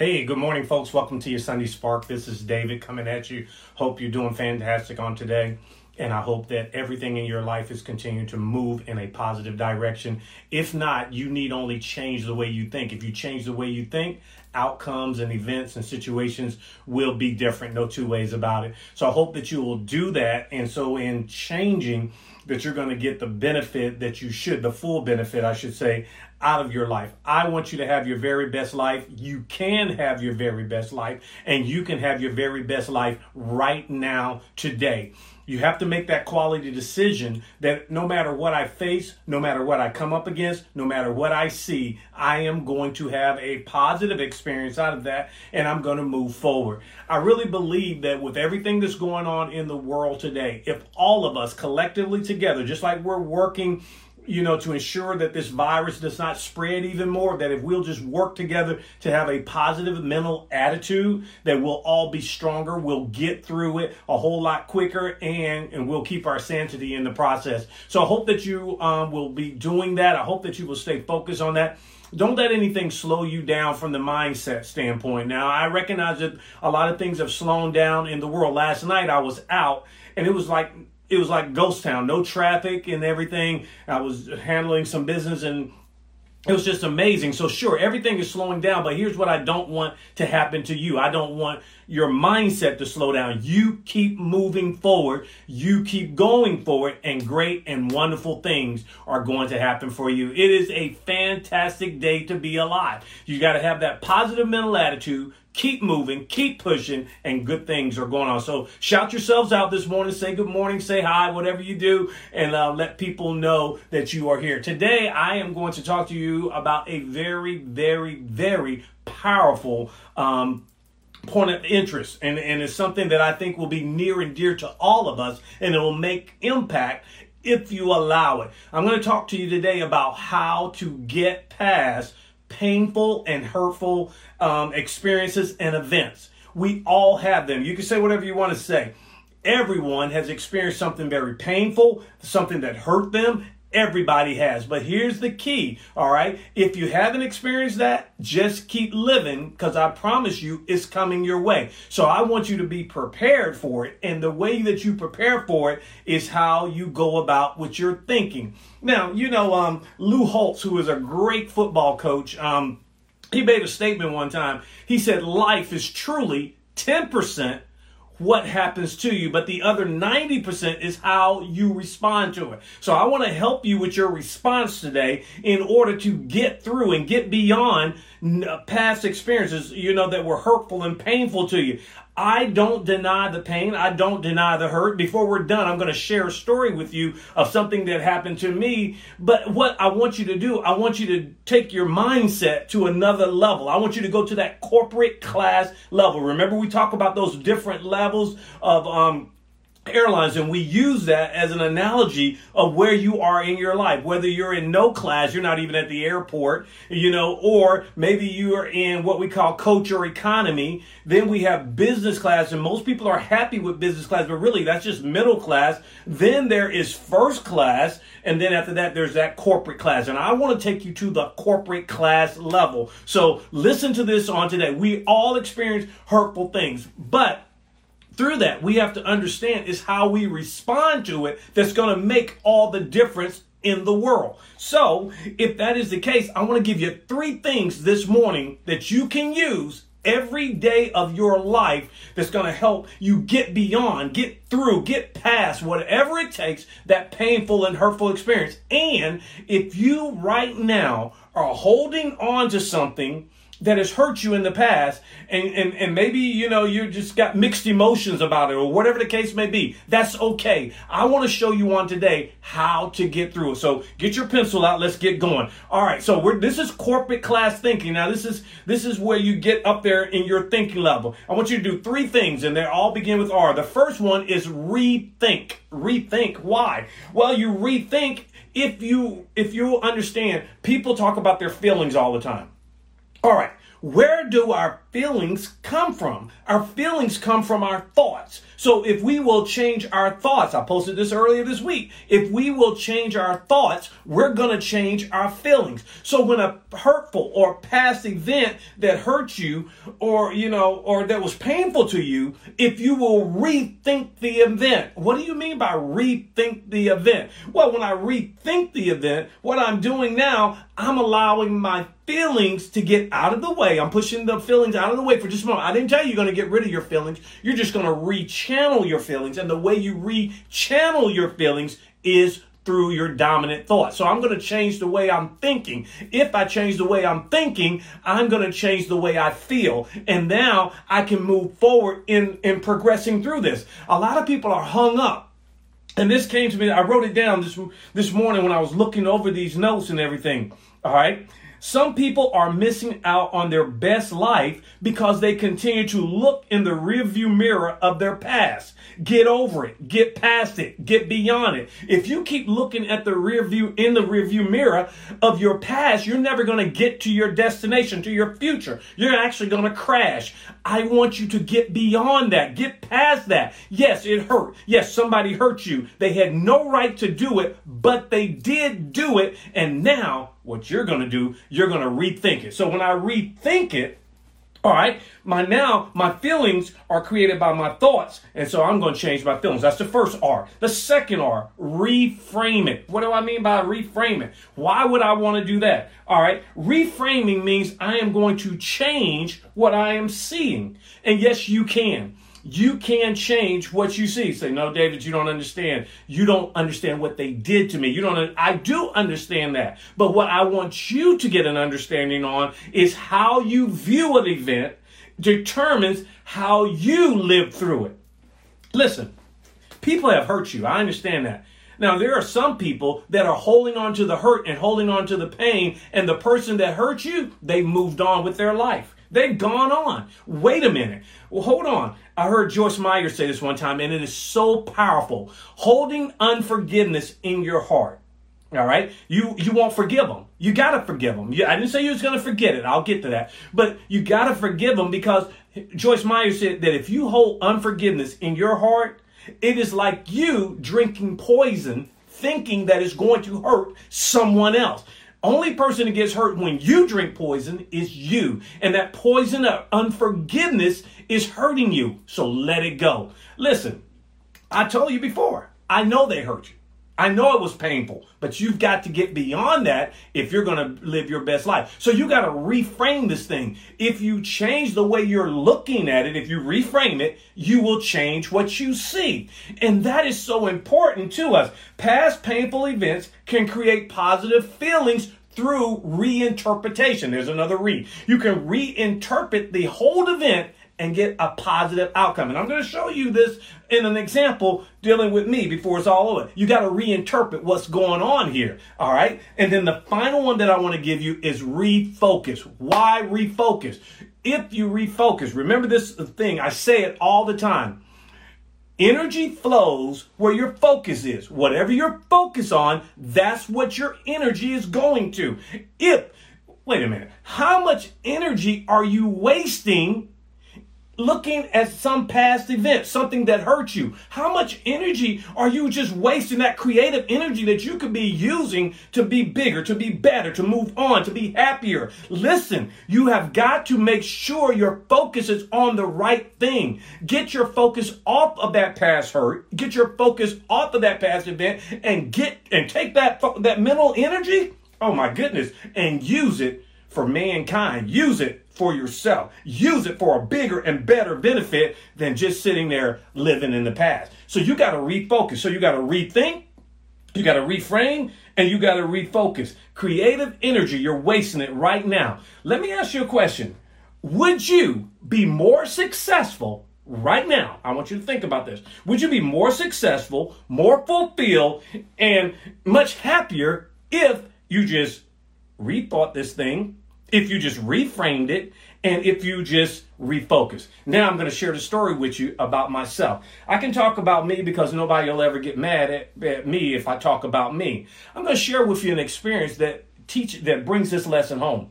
Hey, good morning, folks. Welcome to your Sunday Spark. This is David coming at you. Hope you're doing fantastic on today. And I hope that everything in your life is continuing to move in a positive direction. If not, you need only change the way you think. If you change the way you think, outcomes and events and situations will be different. No two ways about it. So I hope that you will do that. And so, in changing, that you're going to get the benefit that you should, the full benefit, I should say, out of your life. I want you to have your very best life. You can have your very best life, and you can have your very best life right now, today. You have to make that quality decision that no matter what I face, no matter what I come up against, no matter what I see, I am going to have a positive experience out of that and I'm going to move forward. I really believe that with everything that's going on in the world today, if all of us collectively together, just like we're working you know, to ensure that this virus does not spread even more, that if we'll just work together to have a positive mental attitude, that we'll all be stronger, we'll get through it a whole lot quicker, and, and we'll keep our sanity in the process. So I hope that you um, will be doing that. I hope that you will stay focused on that don't let anything slow you down from the mindset standpoint. Now, I recognize that a lot of things have slowed down in the world. Last night I was out and it was like it was like ghost town, no traffic and everything. I was handling some business and it was just amazing. So sure, everything is slowing down, but here's what I don't want to happen to you. I don't want your mindset to slow down. You keep moving forward. You keep going forward and great and wonderful things are going to happen for you. It is a fantastic day to be alive. You got to have that positive mental attitude keep moving, keep pushing, and good things are going on. So shout yourselves out this morning, say good morning, say hi, whatever you do, and uh, let people know that you are here. Today, I am going to talk to you about a very, very, very powerful um, point of interest and, and it's something that I think will be near and dear to all of us and it will make impact if you allow it. I'm going to talk to you today about how to get past painful and hurtful um, experiences and events. We all have them. You can say whatever you want to say. Everyone has experienced something very painful, something that hurt them, Everybody has. But here's the key, all right? If you haven't experienced that, just keep living because I promise you it's coming your way. So I want you to be prepared for it. And the way that you prepare for it is how you go about what you're thinking. Now, you know, um, Lou Holtz, who is a great football coach, um, he made a statement one time. He said, Life is truly 10% what happens to you, but the other 90% is how you respond to it. So I want to help you with your response today in order to get through and get beyond past experiences, you know, that were hurtful and painful to you. I don't deny the pain. I don't deny the hurt. Before we're done, I'm going to share a story with you of something that happened to me. But what I want you to do, I want you to take your mindset to another level. I want you to go to that corporate class level. Remember, we talk about those different levels of, um, airlines and we use that as an analogy of where you are in your life. Whether you're in no class you're not even at the airport you know or maybe you are in what we call coach or economy then we have business class and most people are happy with business class but really that's just middle class. Then there is first class and then after that there's that corporate class. And i want to take you to the corporate class level. So listen to this on today. We all experience hurtful things but through that, we have to understand is how we respond to it that's going to make all the difference in the world. So, if that is the case, I want to give you three things this morning that you can use every day of your life that's going to help you get beyond, get through, get past whatever it takes that painful and hurtful experience. And if you right now are holding on to something that has hurt you in the past and, and, and maybe you know you just got mixed emotions about it or whatever the case may be that's okay. I want to show you on today how to get through it. So get your pencil out let's get going. All right so we're this is corporate class thinking. Now this is this is where you get up there in your thinking level. I want you to do three things and they all begin with r. The first one is rethink. Rethink why? Well you rethink if you if you understand people talk about their feelings all the time all right. where do our feelings come from? Our feelings come from our thoughts. So if we will change our thoughts, I posted this earlier this week. If we will change our thoughts, we're going to change our feelings. So when a hurtful or past event that hurt you or, you know, or that was painful to you, if you will rethink the event, what do you mean by rethink the event? Well, when I rethink the event, what I'm doing now, I'm allowing my feelings to get out of the way. I'm pushing the feelings out of the way for just a moment. I didn't tell you you're going to get rid of your feelings. You're just going to rechannel your feelings. And the way you rechannel your feelings is through your dominant thought. So I'm going to change the way I'm thinking. If I change the way I'm thinking, I'm going to change the way I feel. And now I can move forward in, in progressing through this. A lot of people are hung up. And this came to me, I wrote it down this, this morning when I was looking over these notes and everything. All right. Some people are missing out on their best life because they continue to look in the rearview mirror of their past. Get over it. Get past it. Get beyond it. If you keep looking at the rearview in the rearview mirror of your past, you're never going to get to your destination, to your future. You're actually going to crash. I want you to get beyond that. Get past that. Yes, it hurt. Yes, somebody hurt you. They had no right to do it, but they did do it. And now what you're going to do, you're going to rethink it. So when I rethink it, all right, my now my feelings are created by my thoughts, and so I'm going to change my feelings. That's the first R. The second R, reframe it. What do I mean by reframe it? Why would I want to do that? All right, reframing means I am going to change what I am seeing, and yes, you can you can change what you see. Say, no, David, you don't understand. You don't understand what they did to me. You don't, I do understand that. But what I want you to get an understanding on is how you view an event determines how you live through it. Listen, people have hurt you. I understand that. Now, there are some people that are holding on to the hurt and holding on to the pain, and the person that hurt you, they moved on with their life. They've gone on. Wait a minute. Well, hold on. I heard Joyce Meyer say this one time, and it is so powerful. Holding unforgiveness in your heart. All right, you you won't forgive them. You gotta forgive them. I didn't say you was gonna forget it. I'll get to that, but you gotta forgive them because Joyce Meyer said that if you hold unforgiveness in your heart, it is like you drinking poison, thinking that it's going to hurt someone else. Only person that gets hurt when you drink poison is you. And that poison of unforgiveness is hurting you. So let it go. Listen, I told you before, I know they hurt you. I know it was painful, but you've got to get beyond that if you're going to live your best life. So you got to reframe this thing. If you change the way you're looking at it, if you reframe it, you will change what you see. And that is so important to us. Past painful events can create positive feelings through reinterpretation. There's another re. You can reinterpret the whole event and get a positive outcome. And I'm going to show you this in an example dealing with me before it's all over. You got to reinterpret what's going on here. All right. And then the final one that I want to give you is refocus. Why refocus? If you refocus, remember this thing, I say it all the time. Energy flows where your focus is. Whatever you're focused on, that's what your energy is going to. If, wait a minute, how much energy are you wasting looking at some past event, something that hurt you? How much energy are you just wasting that creative energy that you could be using to be bigger, to be better, to move on, to be happier? Listen, you have got to make sure your focus is on the right thing. Get your focus off of that past hurt, get your focus off of that past event and get and take that that mental energy, oh my goodness, and use it for mankind. Use it for yourself. Use it for a bigger and better benefit than just sitting there living in the past. So you got to refocus. So you got to rethink, you got to reframe, and you got to refocus. Creative energy, you're wasting it right now. Let me ask you a question. Would you be more successful right now? I want you to think about this. Would you be more successful, more fulfilled, and much happier if you just rethought this thing, if you just reframed it, and if you just refocus. Now I'm going to share the story with you about myself. I can talk about me because nobody will ever get mad at, at me if I talk about me. I'm going to share with you an experience that teach that brings this lesson home.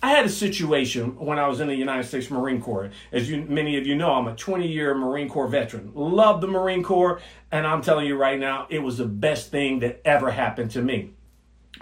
I had a situation when I was in the United States Marine Corps. As you, many of you know, I'm a 20 year Marine Corps veteran. Love the Marine Corps, and I'm telling you right now, it was the best thing that ever happened to me.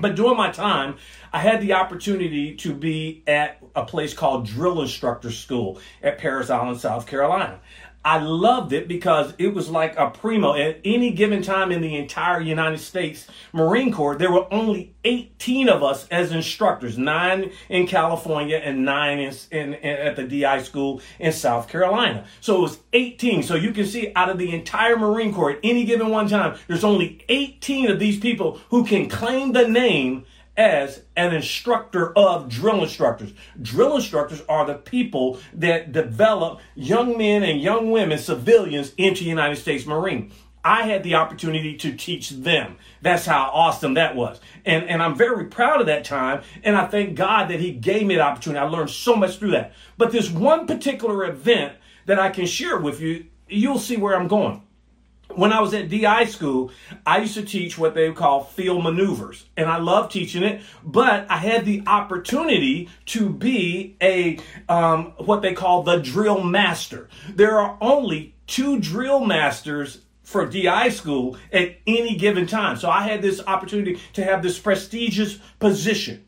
But during my time, I had the opportunity to be at a place called Drill Instructor School at Parris Island, South Carolina. I loved it because it was like a primo. At any given time in the entire United States Marine Corps, there were only 18 of us as instructors, nine in California and nine in, in, in, at the DI school in South Carolina. So it was 18. So you can see out of the entire Marine Corps at any given one time, there's only 18 of these people who can claim the name as an instructor of drill instructors. Drill instructors are the people that develop young men and young women, civilians, into United States Marine. I had the opportunity to teach them. That's how awesome that was. And, and I'm very proud of that time. And I thank God that He gave me the opportunity. I learned so much through that. But this one particular event that I can share with you, you'll see where I'm going when I was at DI school, I used to teach what they call field maneuvers, and I love teaching it. But I had the opportunity to be a um, what they call the drill master. There are only two drill masters for DI school at any given time, so I had this opportunity to have this prestigious position.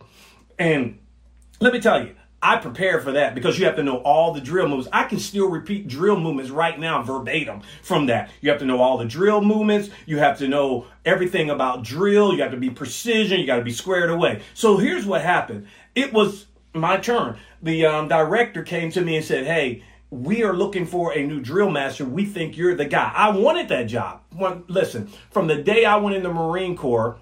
And let me tell you, I prepare for that because you have to know all the drill moves. I can still repeat drill movements right now verbatim from that. You have to know all the drill movements. You have to know everything about drill. You have to be precision. You got to be squared away. So here's what happened. It was my turn. The um, director came to me and said, Hey, we are looking for a new drill master. We think you're the guy. I wanted that job. listen, from the day I went in the Marine Corps,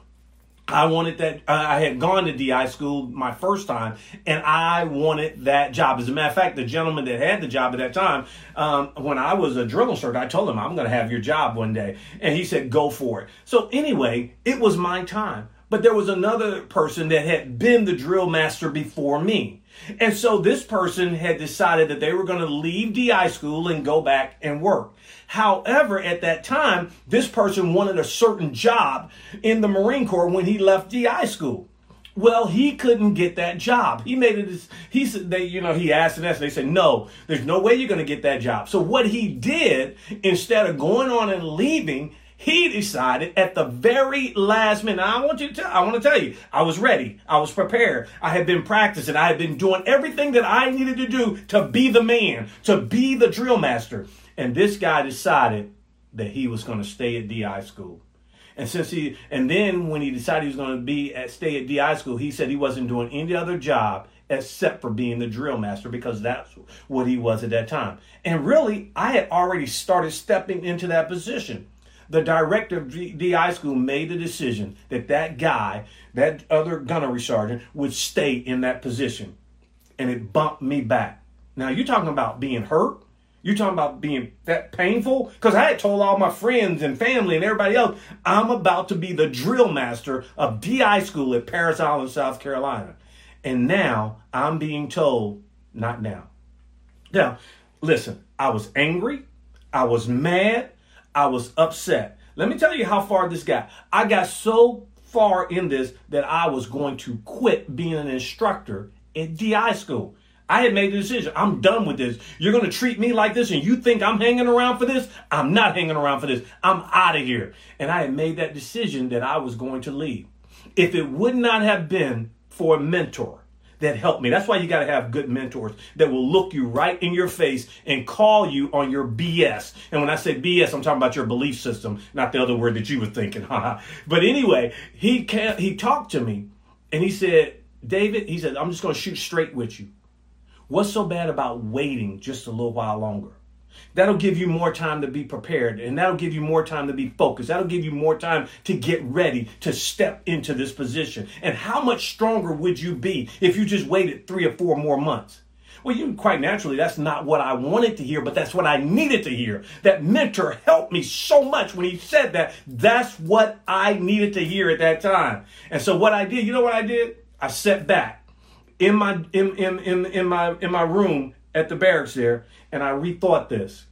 I wanted that. Uh, I had gone to DI school my first time, and I wanted that job. As a matter of fact, the gentleman that had the job at that time, um, when I was a drill instructor, I told him I'm going to have your job one day, and he said, "Go for it." So anyway, it was my time. But there was another person that had been the drill master before me. And so this person had decided that they were going to leave DI school and go back and work. However, at that time, this person wanted a certain job in the Marine Corps when he left DI school. Well, he couldn't get that job. He made it. He said they, you know, he asked and asked. They said, "No, there's no way you're going to get that job." So what he did instead of going on and leaving, he decided at the very last minute. I want you to tell, I want to tell you, I was ready. I was prepared. I had been practicing. I had been doing everything that I needed to do to be the man, to be the drill master. And this guy decided that he was going to stay at DI school. And since he, and then when he decided he was going to be at stay at DI school, he said he wasn't doing any other job except for being the drill master because that's what he was at that time. And really, I had already started stepping into that position the director of DI school made the decision that that guy, that other gunnery sergeant, would stay in that position. And it bumped me back. Now, you're talking about being hurt. You're talking about being that painful? Because I had told all my friends and family and everybody else, I'm about to be the drill master of DI school at Parris Island, South Carolina. And now I'm being told, not now. Now, listen, I was angry. I was mad. I was upset. Let me tell you how far this got. I got so far in this that I was going to quit being an instructor at DI school. I had made the decision. I'm done with this. You're going to treat me like this and you think I'm hanging around for this? I'm not hanging around for this. I'm out of here. And I had made that decision that I was going to leave. If it would not have been for a mentor, that help me. That's why you got to have good mentors that will look you right in your face and call you on your BS. And when I say BS, I'm talking about your belief system, not the other word that you were thinking. but anyway, he can he talked to me and he said, David, he said, I'm just going to shoot straight with you. What's so bad about waiting just a little while longer? That'll give you more time to be prepared and that'll give you more time to be focused. That'll give you more time to get ready to step into this position. And how much stronger would you be if you just waited three or four more months? Well, you quite naturally, that's not what I wanted to hear, but that's what I needed to hear. That mentor helped me so much when he said that. That's what I needed to hear at that time. And so what I did, you know what I did? I sat back in my in in in, in my in my room at the barracks there, and I rethought this.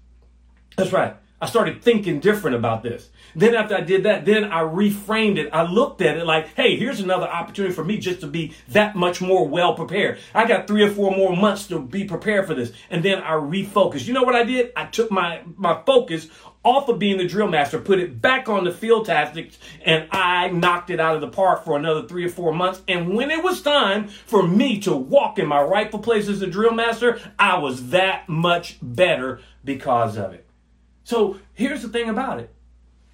That's right. I started thinking different about this. Then after I did that, then I reframed it. I looked at it like, hey, here's another opportunity for me just to be that much more well prepared. I got three or four more months to be prepared for this. And then I refocused. You know what I did? I took my, my focus off of being the drill master, put it back on the field tactics, and I knocked it out of the park for another three or four months. And when it was time for me to walk in my rightful place as a drill master, I was that much better because of it. So here's the thing about it.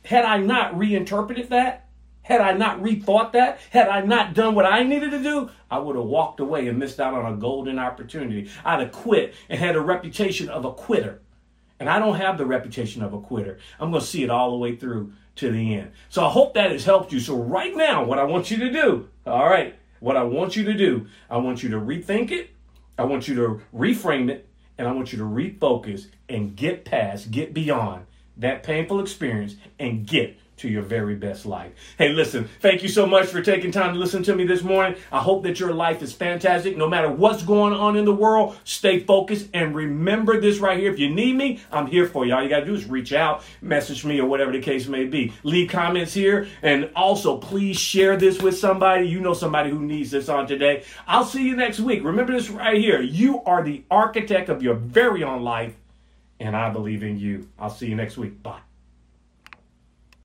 Had I not reinterpreted that, had I not rethought that, had I not done what I needed to do, I would have walked away and missed out on a golden opportunity. I'd have quit and had a reputation of a quitter. And I don't have the reputation of a quitter. I'm going to see it all the way through to the end. So I hope that has helped you. So right now, what I want you to do, all right, what I want you to do, I want you to rethink it. I want you to reframe it and I want you to refocus and get past, get beyond that painful experience and get to your very best life. Hey, listen, thank you so much for taking time to listen to me this morning. I hope that your life is fantastic. No matter what's going on in the world, stay focused and remember this right here. If you need me, I'm here for you. All you got to do is reach out, message me, or whatever the case may be. Leave comments here. And also, please share this with somebody. You know somebody who needs this on today. I'll see you next week. Remember this right here. You are the architect of your very own life, and I believe in you. I'll see you next week. Bye.